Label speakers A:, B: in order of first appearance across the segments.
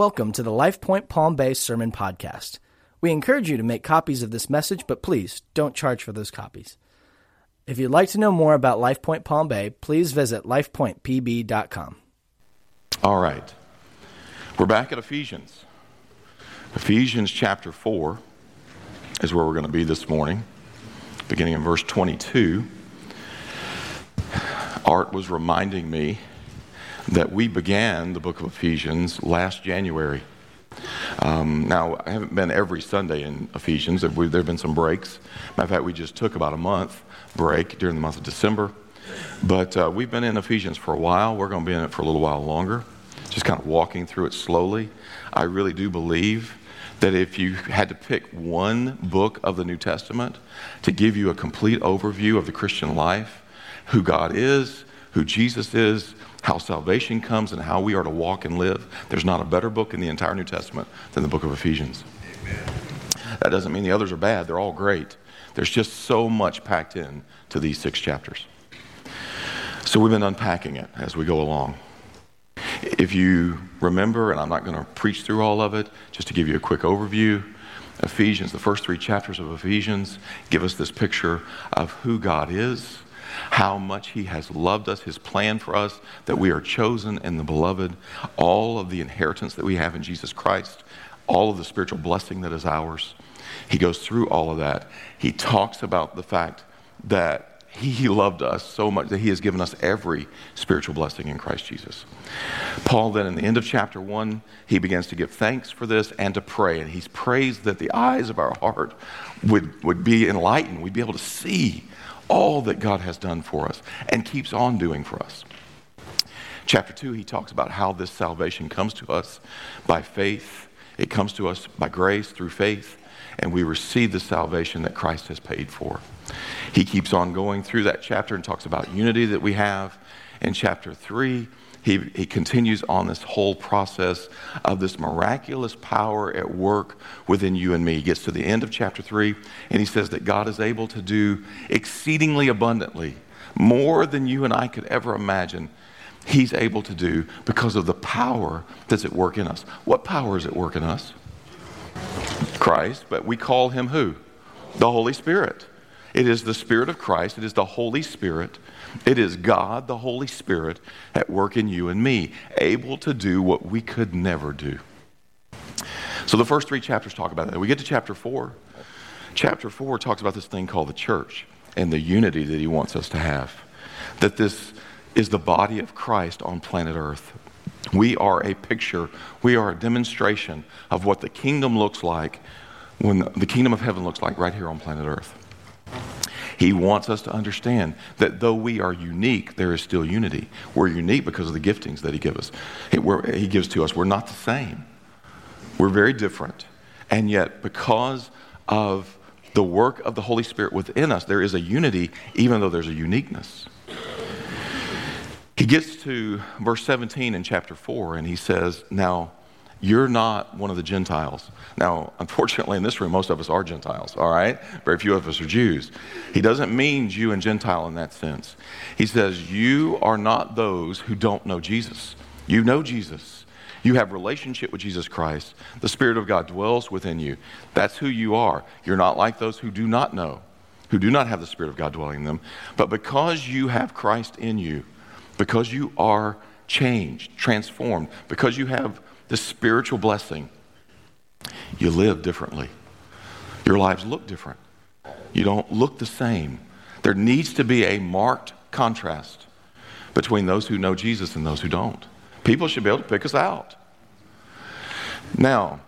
A: Welcome to the LifePoint Palm Bay Sermon Podcast. We encourage you to make copies of this message, but please don't charge for those copies. If you'd like to know more about LifePoint Palm Bay, please visit lifepointpb.com.
B: All right. We're back at Ephesians. Ephesians chapter 4 is where we're going to be this morning, beginning in verse 22. Art was reminding me that we began the book of Ephesians last January. Um, now, I haven't been every Sunday in Ephesians. There have been some breaks. Matter of fact, we just took about a month break during the month of December. But uh, we've been in Ephesians for a while. We're going to be in it for a little while longer, just kind of walking through it slowly. I really do believe that if you had to pick one book of the New Testament to give you a complete overview of the Christian life, who God is, who Jesus is, how salvation comes, and how we are to walk and live, there's not a better book in the entire New Testament than the book of Ephesians. Amen. That doesn't mean the others are bad, they're all great. There's just so much packed in to these six chapters. So we've been unpacking it as we go along. If you remember, and I'm not going to preach through all of it, just to give you a quick overview, Ephesians, the first three chapters of Ephesians, give us this picture of who God is, how much He has loved us, His plan for us, that we are chosen in the beloved, all of the inheritance that we have in Jesus Christ, all of the spiritual blessing that is ours. He goes through all of that. He talks about the fact that he loved us so much that he has given us every spiritual blessing in Christ Jesus. Paul, then, in the end of chapter one, he begins to give thanks for this and to pray. And he prays that the eyes of our heart would, would be enlightened. We'd be able to see all that God has done for us and keeps on doing for us. Chapter 2, he talks about how this salvation comes to us by faith. It comes to us by grace through faith, and we receive the salvation that Christ has paid for. He keeps on going through that chapter and talks about unity that we have. In chapter 3, he, he continues on this whole process of this miraculous power at work within you and me. He gets to the end of chapter 3, and he says that God is able to do exceedingly abundantly, more than you and I could ever imagine. He's able to do because of the power that's at work in us. What power is at work in us? Christ, but we call him who? The Holy Spirit. It is the Spirit of Christ, it is the Holy Spirit it is God, the Holy Spirit, at work in you and me, able to do what we could never do. So the first three chapters talk about that. We get to chapter four. Chapter four talks about this thing called the church and the unity that he wants us to have. That this is the body of Christ on planet Earth. We are a picture, we are a demonstration of what the kingdom looks like when the kingdom of heaven looks like right here on planet Earth. He wants us to understand that though we are unique, there is still unity. We're unique because of the giftings that He gives us. He gives to us. We're not the same. We're very different. And yet, because of the work of the Holy Spirit within us, there is a unity, even though there's a uniqueness. He gets to verse 17 in chapter 4, and he says, Now, you're not one of the Gentiles. Now, unfortunately, in this room, most of us are Gentiles, all right? Very few of us are Jews. He doesn't mean Jew and Gentile in that sense. He says, You are not those who don't know Jesus. You know Jesus. You have relationship with Jesus Christ. The Spirit of God dwells within you. That's who you are. You're not like those who do not know, who do not have the Spirit of God dwelling in them. But because you have Christ in you, because you are changed, transformed, because you have the spiritual blessing, you live differently. Your lives look different. You don't look the same. There needs to be a marked contrast between those who know Jesus and those who don't. People should be able to pick us out. Now,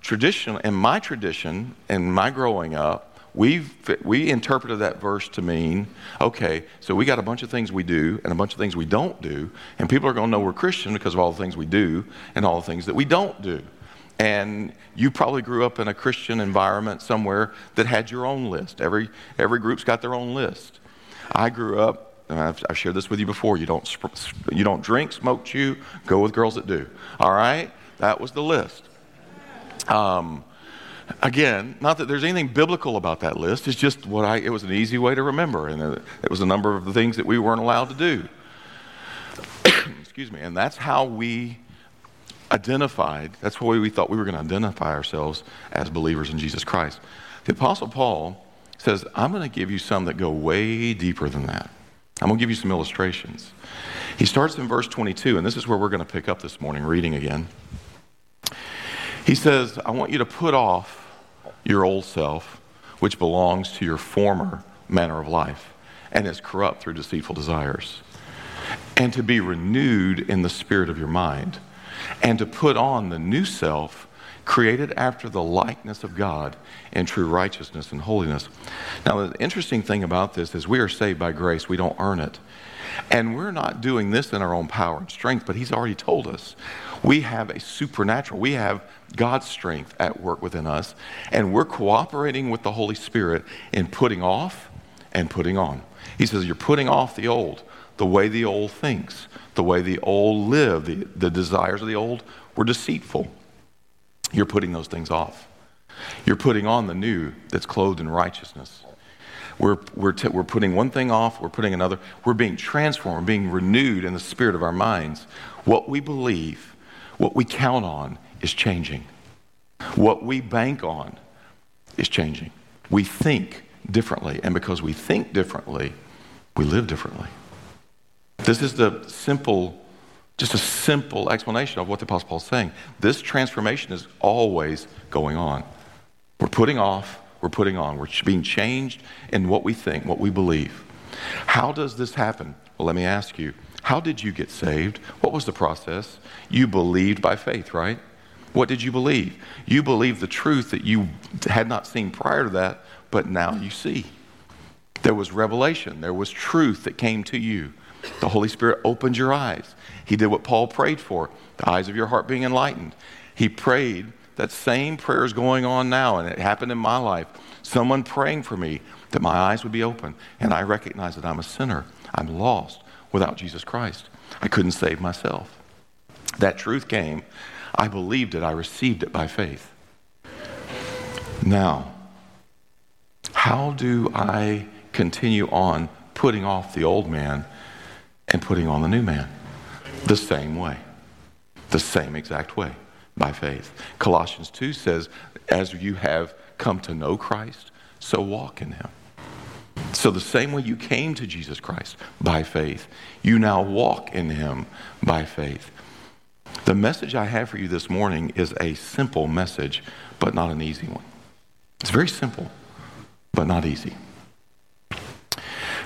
B: tradition, in my tradition, in my growing up, We've, we interpreted that verse to mean okay, so we got a bunch of things we do and a bunch of things we don't do, and people are going to know we're Christian because of all the things we do and all the things that we don't do. And you probably grew up in a Christian environment somewhere that had your own list. Every, every group's got their own list. I grew up, I've, I've shared this with you before, you don't, you don't drink, smoke, chew, go with girls that do. All right? That was the list. Um, Again, not that there's anything biblical about that list. It's just what I, it was an easy way to remember. And it was a number of the things that we weren't allowed to do. Excuse me. And that's how we identified, that's way we thought we were going to identify ourselves as believers in Jesus Christ. The Apostle Paul says, I'm going to give you some that go way deeper than that. I'm going to give you some illustrations. He starts in verse 22, and this is where we're going to pick up this morning, reading again. He says, I want you to put off your old self, which belongs to your former manner of life and is corrupt through deceitful desires, and to be renewed in the spirit of your mind, and to put on the new self created after the likeness of God in true righteousness and holiness. Now, the interesting thing about this is we are saved by grace, we don't earn it. And we're not doing this in our own power and strength, but He's already told us. We have a supernatural, we have God's strength at work within us, and we're cooperating with the Holy Spirit in putting off and putting on. He says, You're putting off the old, the way the old thinks, the way the old live, the, the desires of the old were deceitful. You're putting those things off. You're putting on the new that's clothed in righteousness. We're, we're, t- we're putting one thing off, we're putting another. We're being transformed, being renewed in the spirit of our minds. What we believe, what we count on is changing. What we bank on is changing. We think differently, and because we think differently, we live differently. This is the simple just a simple explanation of what the Apostle Paul is saying. This transformation is always going on. We're putting off, we're putting on. We're being changed in what we think, what we believe. How does this happen? Well, let me ask you. How did you get saved? What was the process? You believed by faith, right? What did you believe? You believed the truth that you had not seen prior to that, but now you see. There was revelation, there was truth that came to you. The Holy Spirit opened your eyes. He did what Paul prayed for the eyes of your heart being enlightened. He prayed that same prayer is going on now, and it happened in my life. Someone praying for me that my eyes would be open, and I recognize that I'm a sinner. I'm lost without Jesus Christ. I couldn't save myself. That truth came. I believed it. I received it by faith. Now, how do I continue on putting off the old man and putting on the new man the same way, the same exact way, by faith. Colossians 2 says, As you have come to know Christ, so walk in him. So, the same way you came to Jesus Christ by faith, you now walk in him by faith. The message I have for you this morning is a simple message, but not an easy one. It's very simple, but not easy.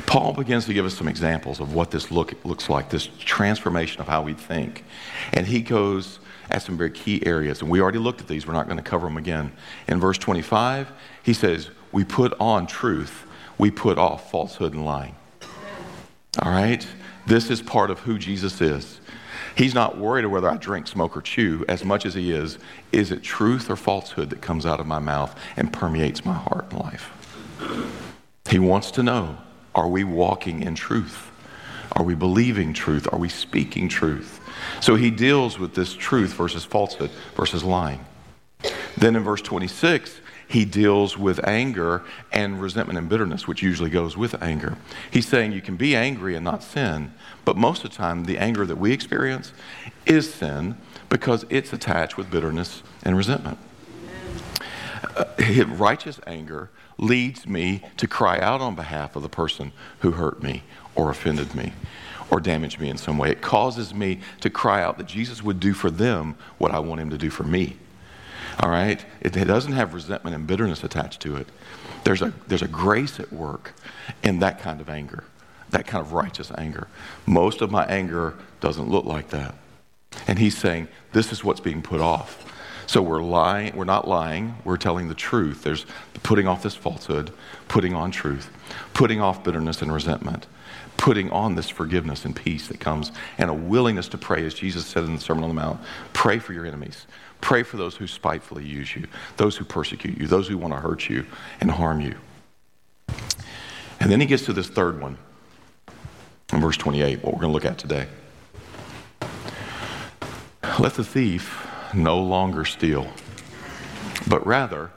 B: Paul begins to give us some examples of what this look, looks like, this transformation of how we think. And he goes at some very key areas. And we already looked at these, we're not going to cover them again. In verse 25, he says, We put on truth, we put off falsehood and lying. All right? This is part of who Jesus is. He's not worried whether I drink, smoke, or chew as much as he is. Is it truth or falsehood that comes out of my mouth and permeates my heart and life? He wants to know are we walking in truth? Are we believing truth? Are we speaking truth? So he deals with this truth versus falsehood versus lying. Then in verse 26, he deals with anger and resentment and bitterness, which usually goes with anger. He's saying you can be angry and not sin, but most of the time, the anger that we experience is sin because it's attached with bitterness and resentment. Uh, righteous anger leads me to cry out on behalf of the person who hurt me or offended me or damaged me in some way. It causes me to cry out that Jesus would do for them what I want him to do for me. All right? It, it doesn't have resentment and bitterness attached to it. There's a, there's a grace at work in that kind of anger, that kind of righteous anger. Most of my anger doesn't look like that. And he's saying, this is what's being put off. So we're lying, we're not lying, we're telling the truth. There's putting off this falsehood, putting on truth, putting off bitterness and resentment, putting on this forgiveness and peace that comes, and a willingness to pray, as Jesus said in the Sermon on the Mount pray for your enemies. Pray for those who spitefully use you, those who persecute you, those who want to hurt you and harm you. And then he gets to this third one in verse 28, what we're going to look at today. Let the thief no longer steal, but rather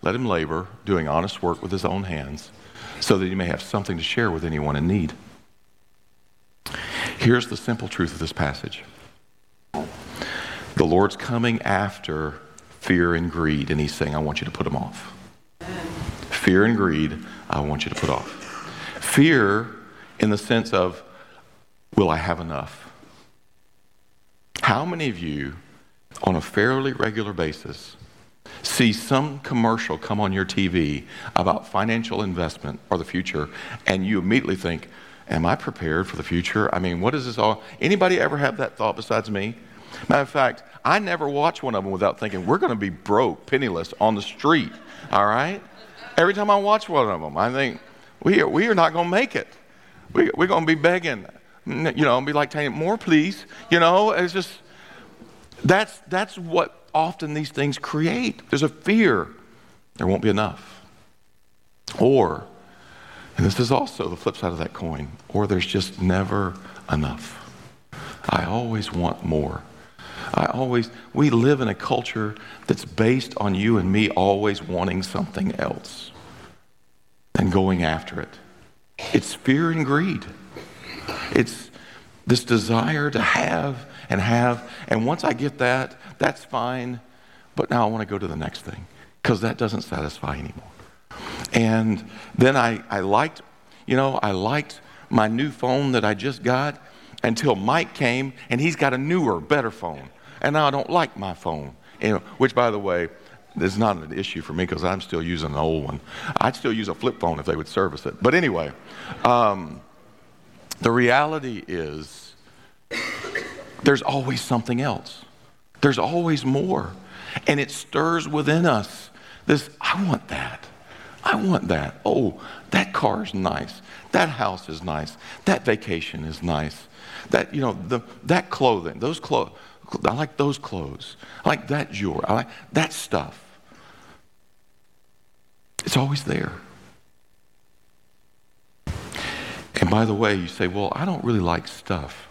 B: let him labor, doing honest work with his own hands, so that he may have something to share with anyone in need. Here's the simple truth of this passage The Lord's coming after fear and greed, and He's saying, I want you to put them off. Fear and greed, I want you to put off. Fear in the sense of, will I have enough? How many of you, on a fairly regular basis, see some commercial come on your TV about financial investment or the future, and you immediately think, Am I prepared for the future? I mean, what is this all? Anybody ever have that thought besides me? Matter of fact, I never watch one of them without thinking, we're going to be broke, penniless on the street, all right? Every time I watch one of them, I think, we are, we are not going to make it. We, we're going to be begging, you know, and be like, more please. You know, it's just, that's, that's what often these things create. There's a fear there won't be enough. Or, and this is also the flip side of that coin, or there's just never enough. I always want more. I always, we live in a culture that's based on you and me always wanting something else and going after it. It's fear and greed. It's this desire to have and have. And once I get that, that's fine. But now I want to go to the next thing because that doesn't satisfy anymore. And then I, I liked, you know, I liked my new phone that I just got until Mike came and he's got a newer, better phone. And now I don't like my phone, which, by the way, is not an issue for me because I'm still using an old one. I'd still use a flip phone if they would service it. But anyway, um, the reality is there's always something else, there's always more. And it stirs within us this I want that. I want that. Oh, that car is nice. That house is nice. That vacation is nice. That, you know, the, that clothing, those clothes, I like those clothes. I like that jewelry. I like that stuff. It's always there. And by the way, you say, well, I don't really like stuff.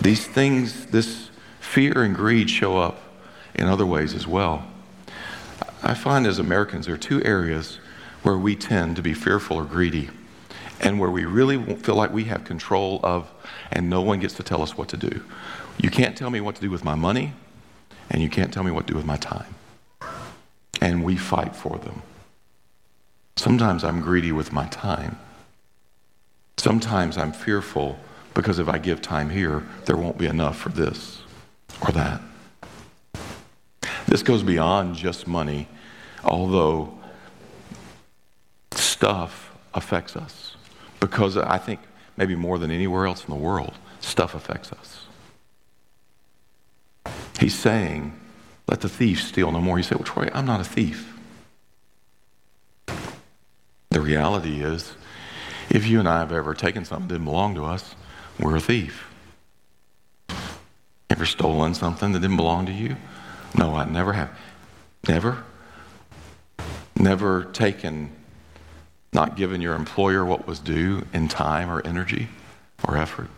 B: These things, this fear and greed show up in other ways as well. I find as Americans, there are two areas where we tend to be fearful or greedy and where we really feel like we have control of and no one gets to tell us what to do. You can't tell me what to do with my money, and you can't tell me what to do with my time. And we fight for them. Sometimes I'm greedy with my time. Sometimes I'm fearful because if I give time here, there won't be enough for this or that. This goes beyond just money, although stuff affects us. Because I think maybe more than anywhere else in the world, stuff affects us. He's saying, let the thief steal no more. You say, well, Troy, I'm not a thief. The reality is, if you and I have ever taken something that didn't belong to us, we're a thief. Ever stolen something that didn't belong to you? No, I never have. Never. Never taken, not given your employer what was due in time or energy or effort.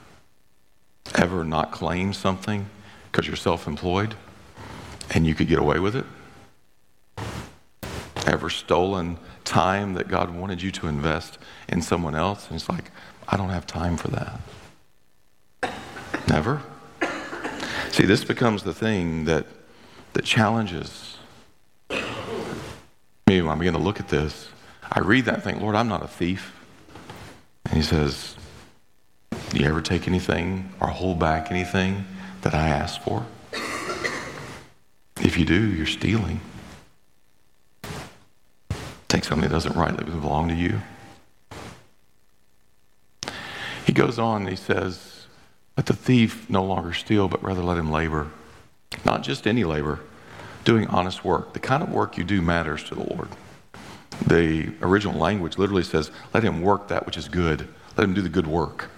B: Ever not claim something because you're self employed and you could get away with it? Ever stolen time that God wanted you to invest in someone else? And it's like, I don't have time for that. Never. See, this becomes the thing that, that challenges me when I begin to look at this. I read that and think, Lord, I'm not a thief. And he says, Do you ever take anything or hold back anything that I ask for? If you do, you're stealing. Take something that doesn't rightly belong to you. He goes on he says, Let the thief no longer steal, but rather let him labor. Not just any labor, doing honest work. The kind of work you do matters to the Lord. The original language literally says, Let him work that which is good, let him do the good work.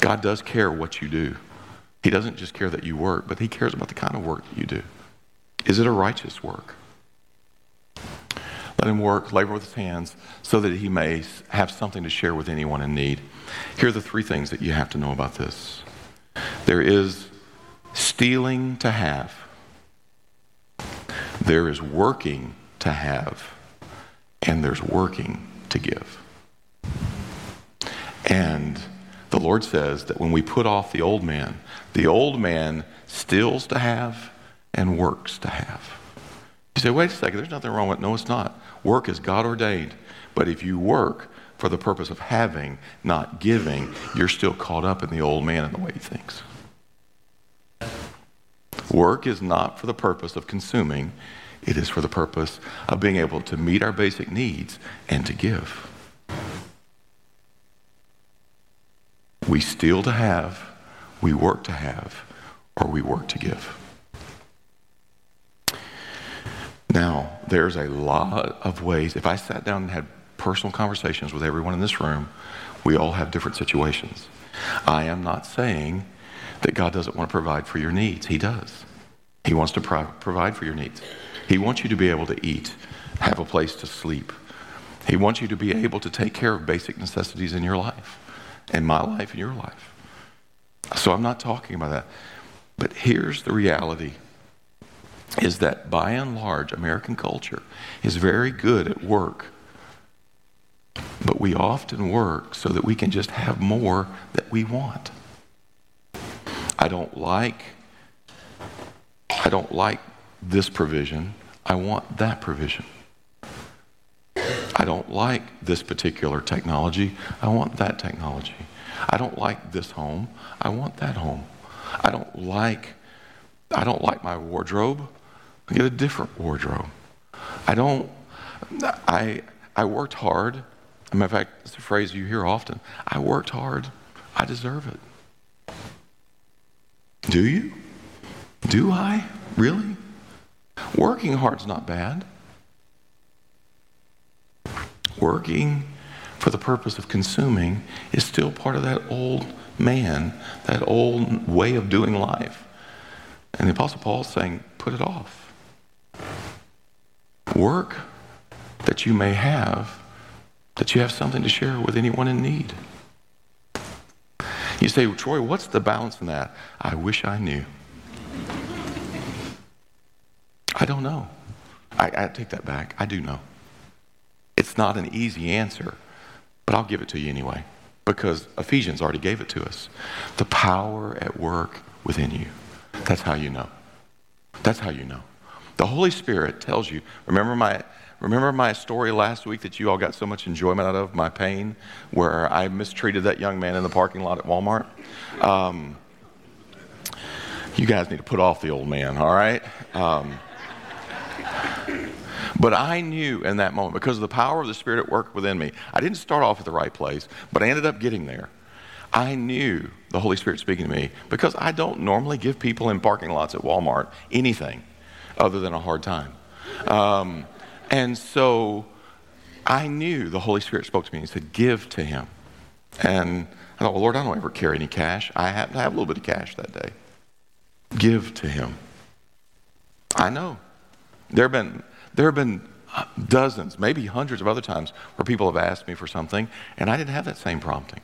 B: God does care what you do. He doesn't just care that you work, but He cares about the kind of work that you do. Is it a righteous work? Let him work, labor with his hands, so that he may have something to share with anyone in need. Here are the three things that you have to know about this there is stealing to have, there is working to have, and there's working to give. And the Lord says that when we put off the old man, the old man steals to have and works to have. You say, wait a second, there's nothing wrong with it. No, it's not. Work is God ordained. But if you work for the purpose of having, not giving, you're still caught up in the old man and the way he thinks. Work is not for the purpose of consuming, it is for the purpose of being able to meet our basic needs and to give. We steal to have, we work to have, or we work to give. Now, there's a lot of ways. If I sat down and had personal conversations with everyone in this room, we all have different situations. I am not saying that God doesn't want to provide for your needs. He does. He wants to pro- provide for your needs. He wants you to be able to eat, have a place to sleep. He wants you to be able to take care of basic necessities in your life, in my life, in your life. So I'm not talking about that. But here's the reality is that by and large, American culture is very good at work. But we often work so that we can just have more that we want. I don't like I don't like this provision. I want that provision. I don't like this particular technology. I want that technology. I don't like this home. I want that home. I don't like I don't like my wardrobe. I get a different wardrobe. I don't I I worked hard. As a matter of fact, it's a phrase you hear often. I worked hard. I deserve it. Do you? Do I? Really? Working hard's not bad. Working for the purpose of consuming is still part of that old man, that old way of doing life. And the Apostle Paul's saying, put it off. Work that you may have, that you have something to share with anyone in need. You say, Troy, what's the balance in that? I wish I knew. I don't know. I, I, take that back. I do know. It's not an easy answer, but I'll give it to you anyway because Ephesians already gave it to us. The power at work within you. That's how you know. That's how you know. The Holy Spirit tells you. Remember my remember my story last week that you all got so much enjoyment out of my pain, where I mistreated that young man in the parking lot at Walmart. Um, you guys need to put off the old man, all right? Um, but I knew in that moment, because of the power of the Spirit at work within me, I didn't start off at the right place, but I ended up getting there. I knew the Holy Spirit speaking to me because I don't normally give people in parking lots at Walmart anything other than a hard time. Um, and so I knew the Holy Spirit spoke to me and said, Give to him. And I thought, well, Lord, I don't ever carry any cash. I happen to have a little bit of cash that day. Give to him. I know. There have been, there have been uh, dozens, maybe hundreds of other times where people have asked me for something, and I didn't have that same prompting.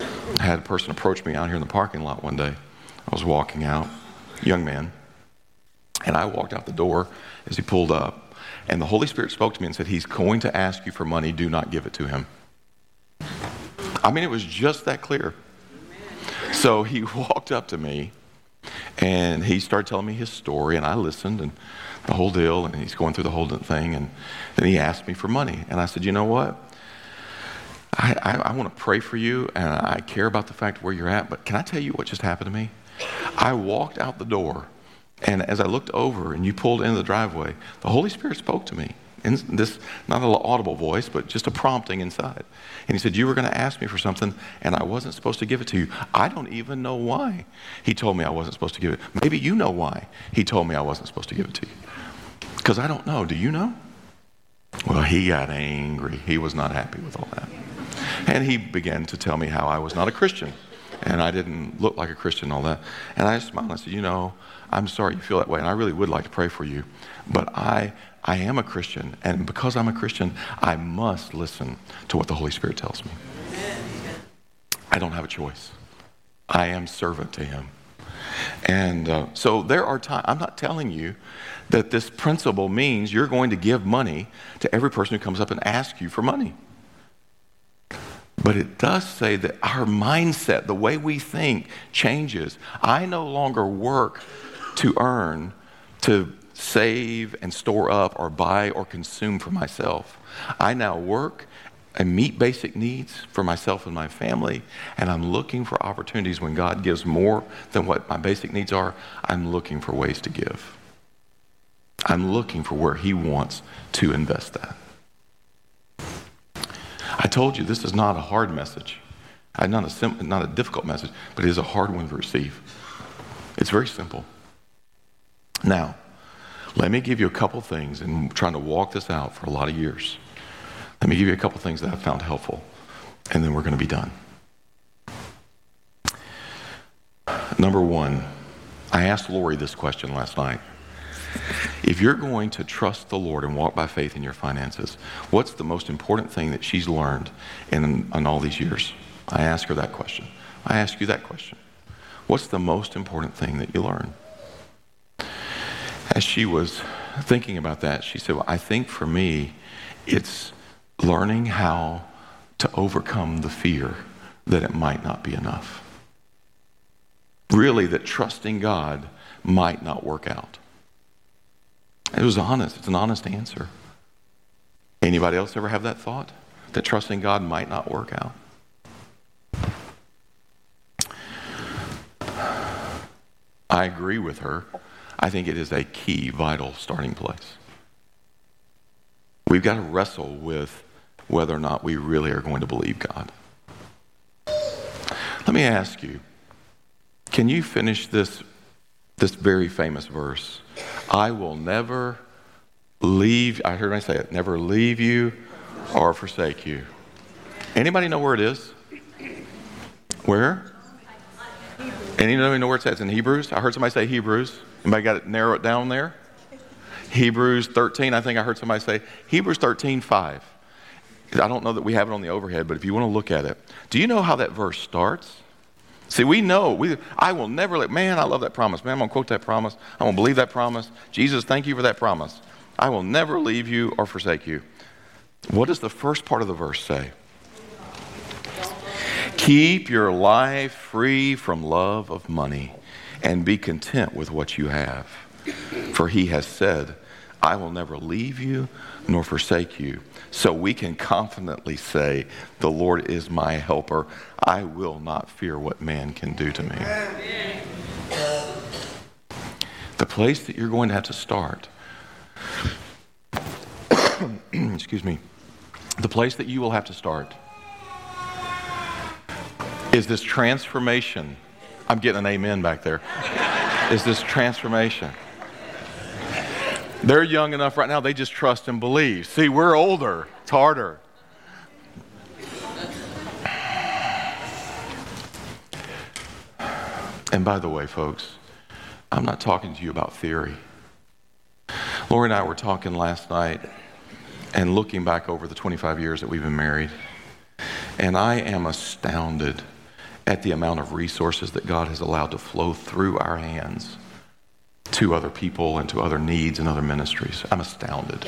B: I had a person approach me out here in the parking lot one day. I was walking out, young man, and I walked out the door as he pulled up, and the Holy Spirit spoke to me and said, He's going to ask you for money, do not give it to him. I mean, it was just that clear. So he walked up to me and he started telling me his story, and I listened and the whole deal, and he's going through the whole thing. And then he asked me for money. And I said, You know what? I, I, I want to pray for you, and I care about the fact where you're at, but can I tell you what just happened to me? I walked out the door, and as I looked over and you pulled into the driveway, the Holy Spirit spoke to me. In this, not an audible voice, but just a prompting inside. And he said, You were going to ask me for something, and I wasn't supposed to give it to you. I don't even know why he told me I wasn't supposed to give it. Maybe you know why he told me I wasn't supposed to give it to you. Because I don't know. Do you know? Well, he got angry. He was not happy with all that. And he began to tell me how I was not a Christian and I didn't look like a Christian and all that. And I smiled and I said, You know, I'm sorry you feel that way, and I really would like to pray for you. But I I am a Christian, and because I'm a Christian, I must listen to what the Holy Spirit tells me. I don't have a choice. I am servant to Him. And uh, so there are times, I'm not telling you that this principle means you're going to give money to every person who comes up and asks you for money. But it does say that our mindset, the way we think, changes. I no longer work to earn, to save and store up or buy or consume for myself. I now work and meet basic needs for myself and my family, and I'm looking for opportunities when God gives more than what my basic needs are. I'm looking for ways to give. I'm looking for where He wants to invest that. I told you this is not a hard message. Not a, sim- not a difficult message, but it is a hard one to receive. It's very simple. Now, let me give you a couple things, and I'm trying to walk this out for a lot of years. Let me give you a couple things that I found helpful, and then we're going to be done. Number one, I asked Lori this question last night. If you're going to trust the Lord and walk by faith in your finances, what's the most important thing that she's learned in, in all these years? I ask her that question. I ask you that question. What's the most important thing that you learn? As she was thinking about that, she said, Well, I think for me, it's learning how to overcome the fear that it might not be enough. Really, that trusting God might not work out. It was honest. It's an honest answer. Anybody else ever have that thought? That trusting God might not work out? I agree with her. I think it is a key, vital starting place. We've got to wrestle with whether or not we really are going to believe God. Let me ask you can you finish this, this very famous verse? I will never leave, I heard I say it, never leave you or forsake you. Anybody know where it is? Where? Anybody know where it says in Hebrews? I heard somebody say Hebrews. Anybody got it narrow it down there? Hebrews 13, I think I heard somebody say Hebrews 13, 5. I don't know that we have it on the overhead, but if you want to look at it, do you know how that verse starts? See, we know. We, I will never let, man, I love that promise. Man, I'm going to quote that promise. I'm going to believe that promise. Jesus, thank you for that promise. I will never leave you or forsake you. What does the first part of the verse say? Keep your life free from love of money and be content with what you have. For he has said, I will never leave you nor forsake you. So we can confidently say, The Lord is my helper. I will not fear what man can do to me. The place that you're going to have to start, excuse me, the place that you will have to start is this transformation. I'm getting an amen back there. Is this transformation. They're young enough right now, they just trust and believe. See, we're older, it's harder. And by the way, folks, I'm not talking to you about theory. Lori and I were talking last night and looking back over the 25 years that we've been married. And I am astounded at the amount of resources that God has allowed to flow through our hands to other people and to other needs and other ministries. I'm astounded.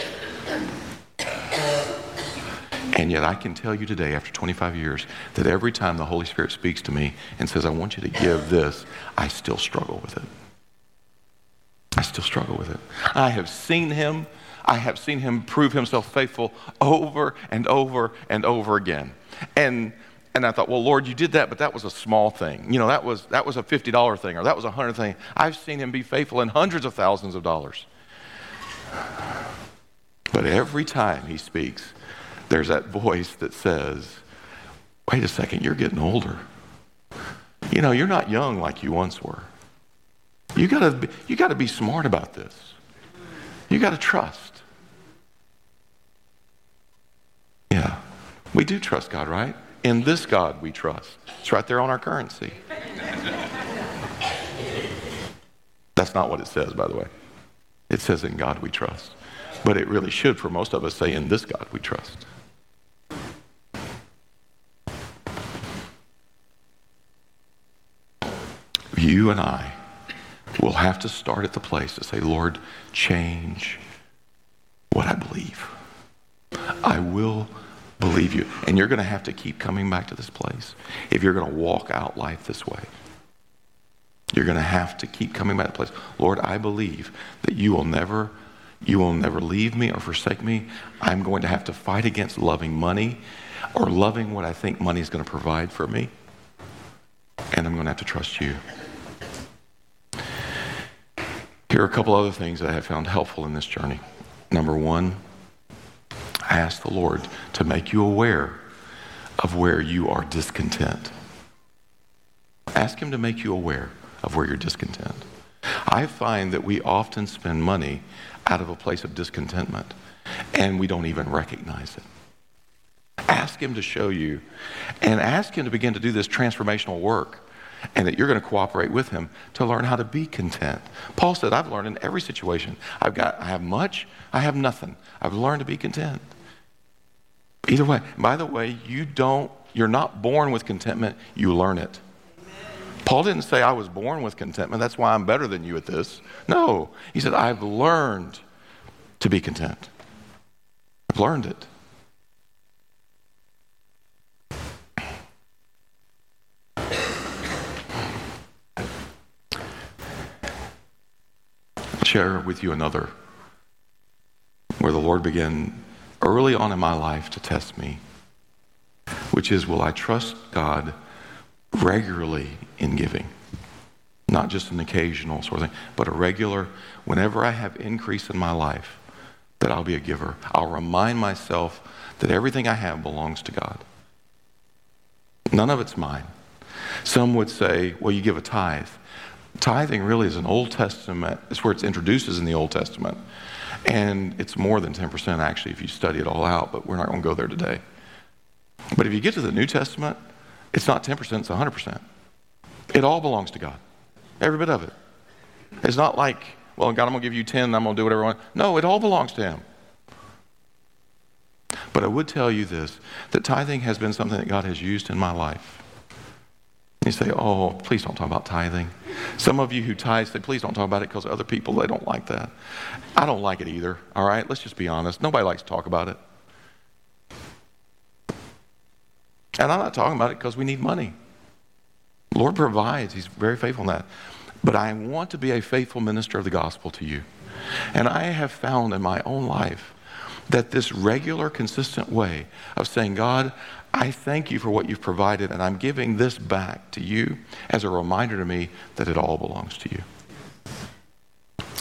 B: And yet, I can tell you today, after 25 years, that every time the Holy Spirit speaks to me and says, I want you to give this, I still struggle with it. I still struggle with it. I have seen him. I have seen him prove himself faithful over and over and over again. And and I thought, well, Lord, you did that, but that was a small thing. You know, that was, that was a $50 thing or that was a 100 thing. I've seen him be faithful in hundreds of thousands of dollars. But every time he speaks, there's that voice that says, wait a second, you're getting older. You know, you're not young like you once were. You gotta be, you gotta be smart about this. You gotta trust. Yeah, we do trust God, right? In this God we trust. It's right there on our currency. That's not what it says, by the way. It says, In God we trust. But it really should, for most of us, say, In this God we trust. You and I will have to start at the place to say, Lord, change what I believe. I will believe you. And you're going to have to keep coming back to this place if you're going to walk out life this way. You're going to have to keep coming back to the place. Lord, I believe that you will never you will never leave me or forsake me. I'm going to have to fight against loving money or loving what I think money is going to provide for me. And I'm going to have to trust you. Here are a couple other things that I have found helpful in this journey. Number one, ask the Lord to make you aware of where you are discontent. Ask Him to make you aware of where you're discontent. I find that we often spend money out of a place of discontentment and we don't even recognize it. Ask Him to show you and ask Him to begin to do this transformational work and that you're going to cooperate with him to learn how to be content. Paul said, I've learned in every situation. I've got I have much, I have nothing. I've learned to be content. Either way. By the way, you don't you're not born with contentment, you learn it. Paul didn't say, I was born with contentment. That's why I'm better than you at this. No. He said, I've learned to be content. I've learned it. Share with you another where the Lord began early on in my life to test me, which is will I trust God regularly in giving. Not just an occasional sort of thing, but a regular, whenever I have increase in my life, that I'll be a giver. I'll remind myself that everything I have belongs to God. None of it's mine. Some would say, well, you give a tithe. Tithing really is an Old Testament, it's where it's introduced as in the Old Testament. And it's more than 10% actually if you study it all out, but we're not going to go there today. But if you get to the New Testament, it's not 10%, it's 100%. It all belongs to God. Every bit of it. It's not like, well, God, I'm going to give you 10 and I'm going to do whatever I want. No, it all belongs to Him. But I would tell you this that tithing has been something that God has used in my life. You say, oh, please don't talk about tithing. Some of you who tithe say, please don't talk about it because other people, they don't like that. I don't like it either, all right? Let's just be honest. Nobody likes to talk about it. And I'm not talking about it because we need money. Lord provides, He's very faithful in that. But I want to be a faithful minister of the gospel to you. And I have found in my own life that this regular, consistent way of saying, God, I thank you for what you've provided, and I'm giving this back to you as a reminder to me that it all belongs to you.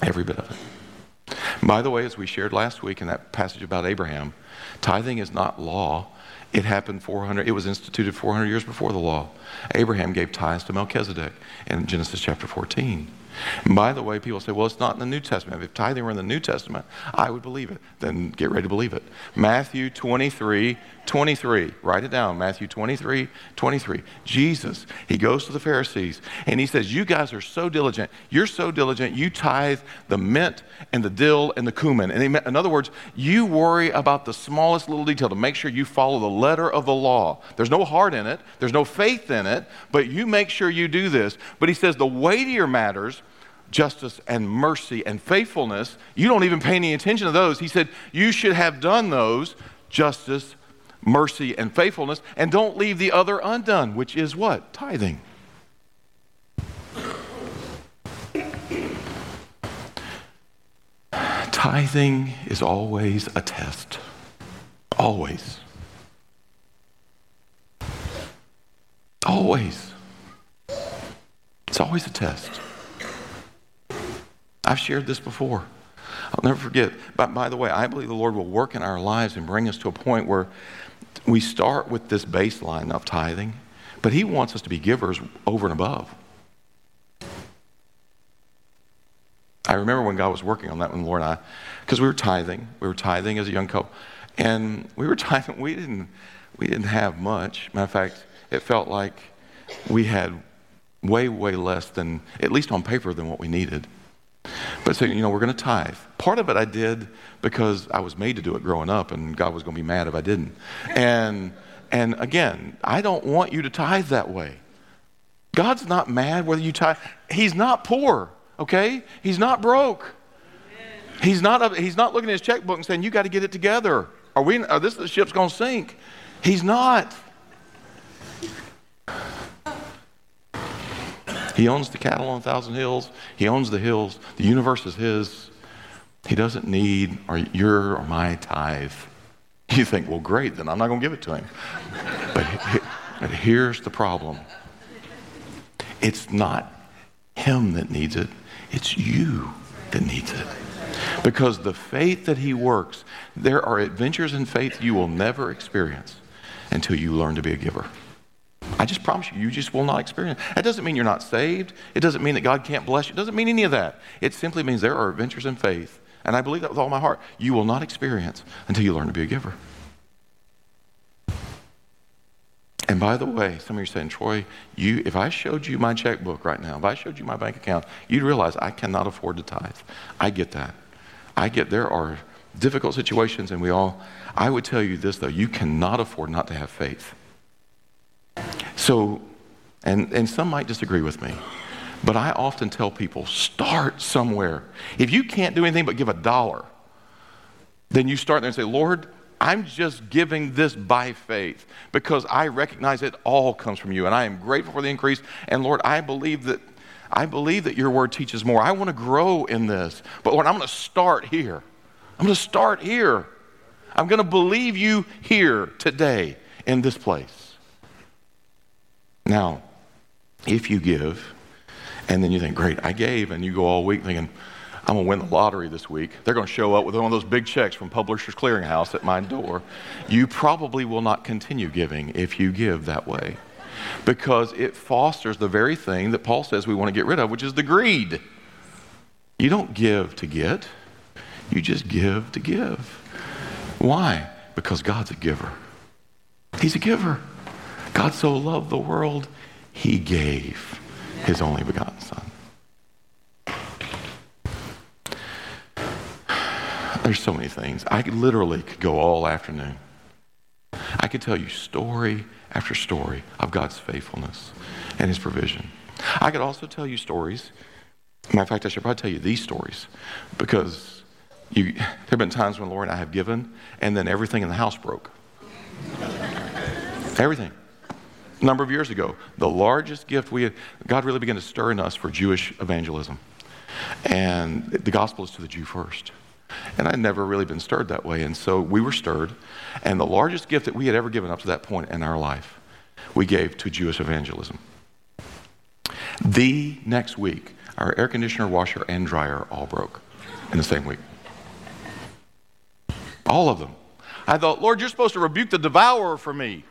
B: Every bit of it. By the way, as we shared last week in that passage about Abraham, tithing is not law, it happened 400, it was instituted 400 years before the law. Abraham gave tithes to Melchizedek in Genesis chapter 14. And by the way, people say, well, it's not in the New Testament. If tithing were in the New Testament, I would believe it. Then get ready to believe it. Matthew 23, 23. Write it down. Matthew 23, 23. Jesus, he goes to the Pharisees and he says, You guys are so diligent. You're so diligent. You tithe the mint and the dill and the cumin. And in other words, you worry about the smallest little detail to make sure you follow the letter of the law. There's no heart in it, there's no faith in it, but you make sure you do this. But he says, The weightier matters justice and mercy and faithfulness, you don't even pay any attention to those. He said, You should have done those justice, mercy, and faithfulness, and don't leave the other undone, which is what? Tithing. Tithing is always a test. Always. Always. It's always a test. I've shared this before. I'll never forget. But by the way, I believe the Lord will work in our lives and bring us to a point where we start with this baseline of tithing, but He wants us to be givers over and above. I remember when God was working on that when Lori and I, because we were tithing, we were tithing as a young couple, and we were tithing. We didn't, we didn't have much. Matter of fact, it felt like we had way, way less than, at least on paper, than what we needed. But so, you know, we're going to tithe. Part of it I did because I was made to do it growing up, and God was going to be mad if I didn't. And, and again, I don't want you to tithe that way. God's not mad whether you tithe. He's not poor, okay? He's not broke. He's not, he's not looking at his checkbook and saying, You got to get it together. Are we, are this, the ship's going to sink. He's not. He owns the cattle on a thousand hills. He owns the hills. The universe is his. He doesn't need or your or my tithe. You think, well, great, then I'm not going to give it to him. But, but here's the problem it's not him that needs it, it's you that needs it. Because the faith that he works, there are adventures in faith you will never experience until you learn to be a giver. I just promise you, you just will not experience. That doesn't mean you're not saved. It doesn't mean that God can't bless you. It doesn't mean any of that. It simply means there are adventures in faith, and I believe that with all my heart, you will not experience until you learn to be a giver. And by the way, some of you are saying, Troy, you, if I showed you my checkbook right now, if I showed you my bank account, you'd realize I cannot afford to tithe. I get that. I get there are difficult situations, and we all, I would tell you this though, you cannot afford not to have faith. So, and, and some might disagree with me, but I often tell people start somewhere. If you can't do anything but give a dollar, then you start there and say, Lord, I'm just giving this by faith because I recognize it all comes from you and I am grateful for the increase. And Lord, I believe that I believe that your word teaches more. I want to grow in this. But Lord, I'm going to start here. I'm going to start here. I'm going to believe you here today in this place. Now, if you give, and then you think, great, I gave, and you go all week thinking, I'm going to win the lottery this week. They're going to show up with one of those big checks from Publishers Clearinghouse at my door. You probably will not continue giving if you give that way because it fosters the very thing that Paul says we want to get rid of, which is the greed. You don't give to get, you just give to give. Why? Because God's a giver. He's a giver. God so loved the world, he gave his only begotten Son. There's so many things. I literally could go all afternoon. I could tell you story after story of God's faithfulness and his provision. I could also tell you stories. Matter of fact, I should probably tell you these stories because you, there have been times when Lori and I have given, and then everything in the house broke. everything. A number of years ago, the largest gift we had, God really began to stir in us for Jewish evangelism. And the gospel is to the Jew first. And I'd never really been stirred that way. And so we were stirred. And the largest gift that we had ever given up to that point in our life, we gave to Jewish evangelism. The next week, our air conditioner, washer, and dryer all broke in the same week. All of them. I thought, Lord, you're supposed to rebuke the devourer for me.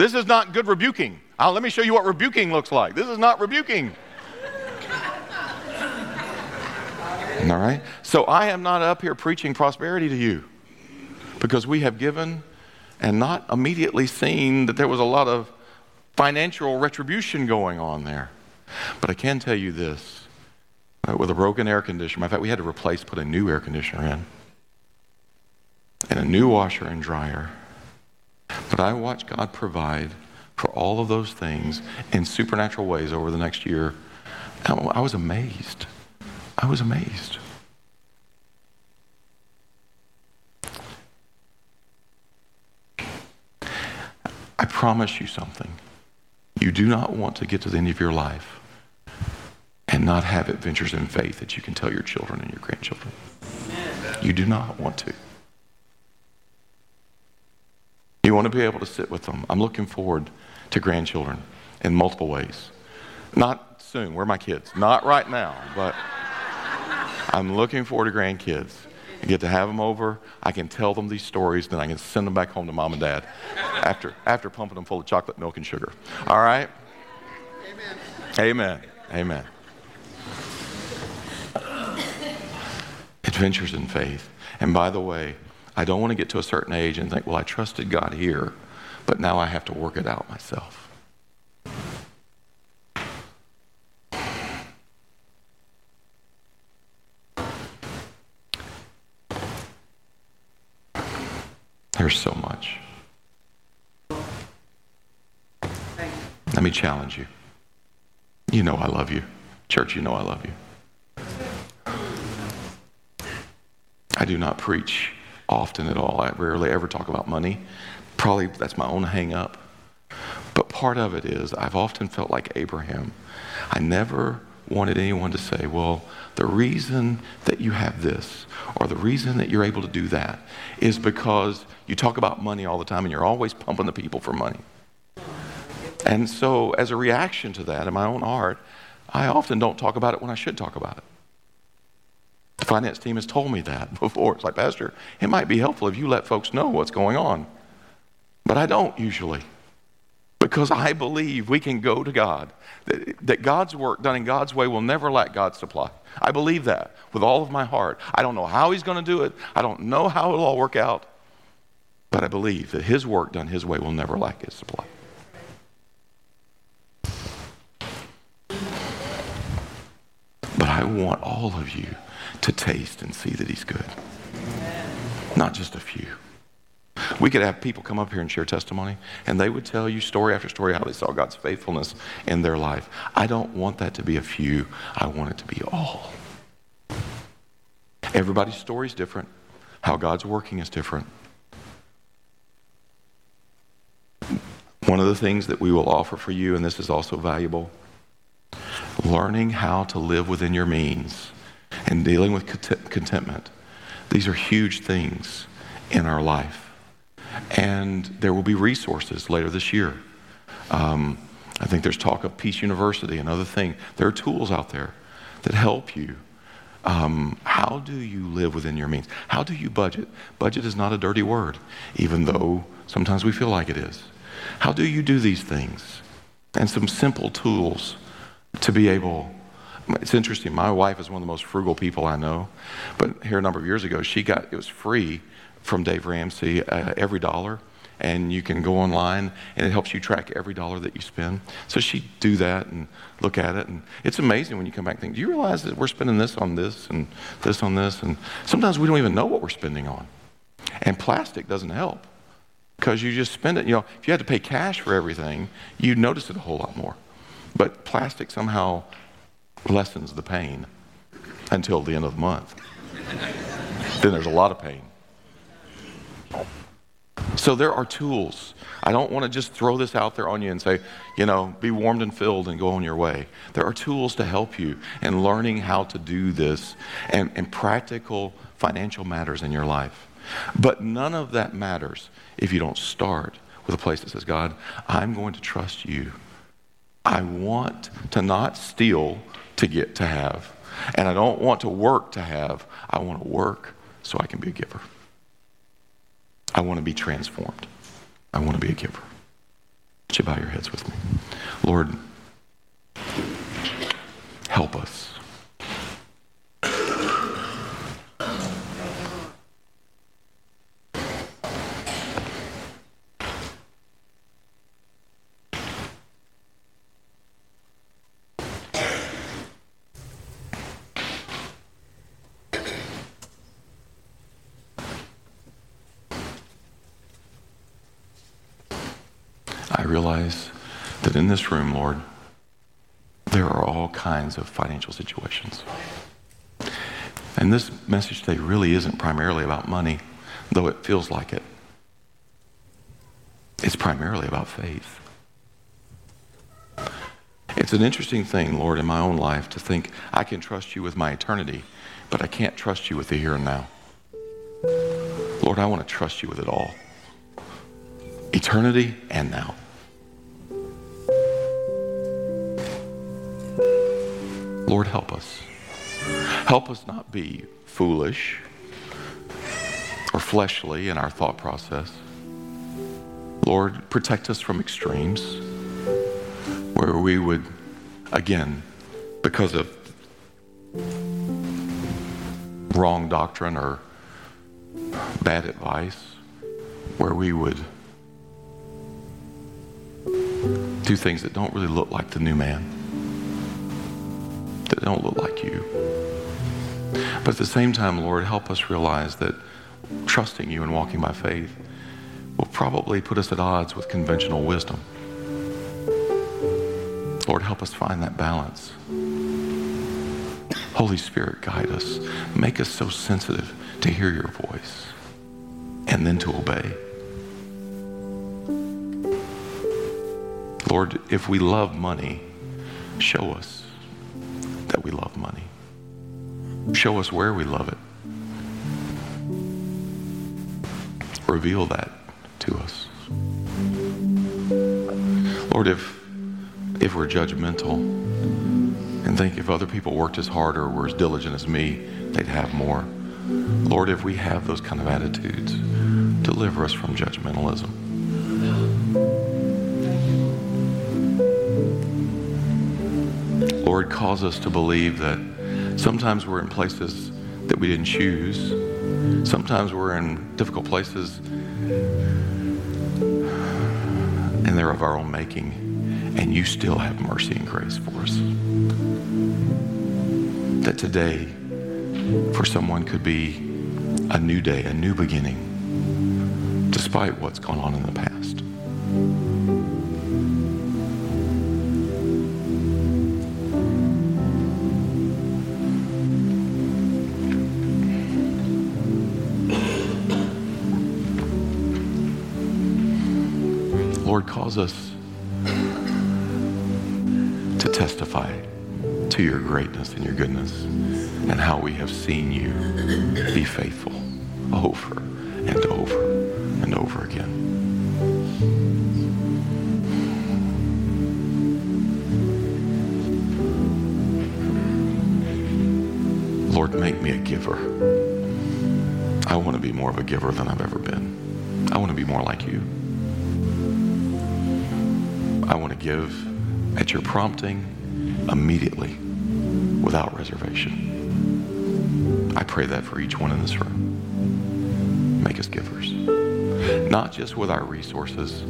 B: This is not good rebuking. Uh, let me show you what rebuking looks like. This is not rebuking. All right? So I am not up here preaching prosperity to you because we have given and not immediately seen that there was a lot of financial retribution going on there. But I can tell you this with a broken air conditioner, in fact, we had to replace, put a new air conditioner in, and a new washer and dryer. But I watched God provide for all of those things in supernatural ways over the next year. I was amazed. I was amazed. I promise you something. You do not want to get to the end of your life and not have adventures in faith that you can tell your children and your grandchildren. You do not want to. You want to be able to sit with them. I'm looking forward to grandchildren in multiple ways. Not soon. Where are my kids? Not right now, but. I'm looking forward to grandkids. I get to have them over. I can tell them these stories, then I can send them back home to mom and dad after, after pumping them full of chocolate milk and sugar. All right? Amen. Amen. Amen. Adventures in faith. And by the way, I don't want to get to a certain age and think, well, I trusted God here, but now I have to work it out myself. There's so much. Let me challenge you. You know I love you. Church, you know I love you. I do not preach often at all. I rarely ever talk about money. Probably that's my own hang up. But part of it is I've often felt like Abraham. I never wanted anyone to say, well, the reason that you have this or the reason that you're able to do that is because you talk about money all the time and you're always pumping the people for money. And so, as a reaction to that in my own heart, I often don't talk about it when I should talk about it. The finance team has told me that before. It's like, Pastor, it might be helpful if you let folks know what's going on. But I don't usually. Because I believe we can go to God, that, that God's work done in God's way will never lack God's supply. I believe that with all of my heart. I don't know how He's going to do it, I don't know how it'll all work out, but I believe that His work done His way will never lack His supply. I want all of you to taste and see that He's good, not just a few. We could have people come up here and share testimony, and they would tell you story after story how they saw God's faithfulness in their life. I don't want that to be a few, I want it to be all. Everybody's story is different, how God's working is different. One of the things that we will offer for you, and this is also valuable, learning how to live within your means and dealing with contentment. These are huge things in our life. And there will be resources later this year. Um, I think there's talk of Peace University, another thing. There are tools out there that help you. Um, how do you live within your means? How do you budget? Budget is not a dirty word, even though sometimes we feel like it is. How do you do these things? And some simple tools to be able. It's interesting. My wife is one of the most frugal people I know, but here a number of years ago, she got it was free from Dave Ramsey uh, EveryDollar and you can go online and it helps you track every dollar that you spend. So she do that and look at it and it's amazing when you come back and think, do you realize that we're spending this on this and this on this and sometimes we don't even know what we're spending on. And plastic doesn't help because you just spend it, you know, if you had to pay cash for everything, you'd notice it a whole lot more. But plastic somehow lessens the pain until the end of the month. then there's a lot of pain. So there are tools. I don't want to just throw this out there on you and say, you know, be warmed and filled and go on your way. There are tools to help you in learning how to do this and, and practical financial matters in your life. But none of that matters if you don't start with a place that says, God, I'm going to trust you. I want to not steal to get to have. And I don't want to work to have. I want to work so I can be a giver. I want to be transformed. I want to be a giver. Would you bow your heads with me? Lord, help us. Realize that in this room, Lord, there are all kinds of financial situations. And this message today really isn't primarily about money, though it feels like it. It's primarily about faith. It's an interesting thing, Lord, in my own life to think I can trust you with my eternity, but I can't trust you with the here and now. Lord, I want to trust you with it all eternity and now. Lord, help us. Help us not be foolish or fleshly in our thought process. Lord, protect us from extremes where we would, again, because of wrong doctrine or bad advice, where we would do things that don't really look like the new man that don't look like you. But at the same time, Lord, help us realize that trusting you and walking by faith will probably put us at odds with conventional wisdom. Lord, help us find that balance. Holy Spirit, guide us. Make us so sensitive to hear your voice. and then to obey. Lord, if we love money, show us we love money. Show us where we love it. Reveal that to us. Lord, if if we're judgmental and think if other people worked as hard or were as diligent as me, they'd have more. Lord, if we have those kind of attitudes, deliver us from judgmentalism. Lord, cause us to believe that sometimes we're in places that we didn't choose. Sometimes we're in difficult places and they're of our own making, and you still have mercy and grace for us. That today, for someone, could be a new day, a new beginning, despite what's gone on in the past. Cause us to testify to your greatness and your goodness and how we have seen you be faithful over and over and over again. Lord, make me a giver. I want to be more of a giver than I've ever been. I want to be more like you. Give at your prompting immediately without reservation. I pray that for each one in this room. Make us givers. Not just with our resources,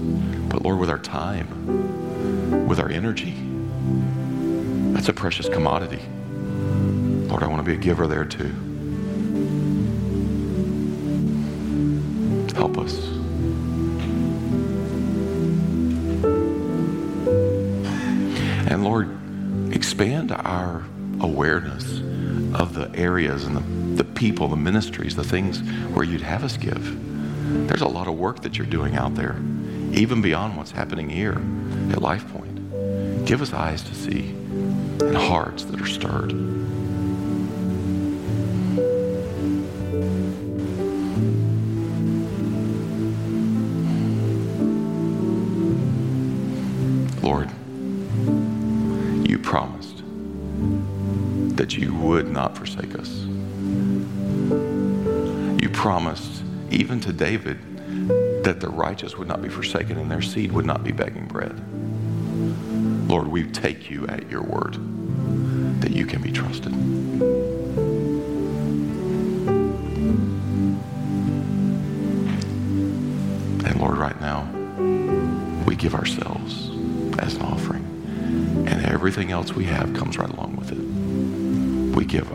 B: but Lord, with our time, with our energy. That's a precious commodity. Lord, I want to be a giver there too. Help us. Expand our awareness of the areas and the, the people, the ministries, the things where you'd have us give. There's a lot of work that you're doing out there, even beyond what's happening here at Life Point. Give us eyes to see and hearts that are stirred. David, that the righteous would not be forsaken and their seed would not be begging bread. Lord, we take you at your word that you can be trusted. And Lord, right now, we give ourselves as an offering. And everything else we have comes right along with it. We give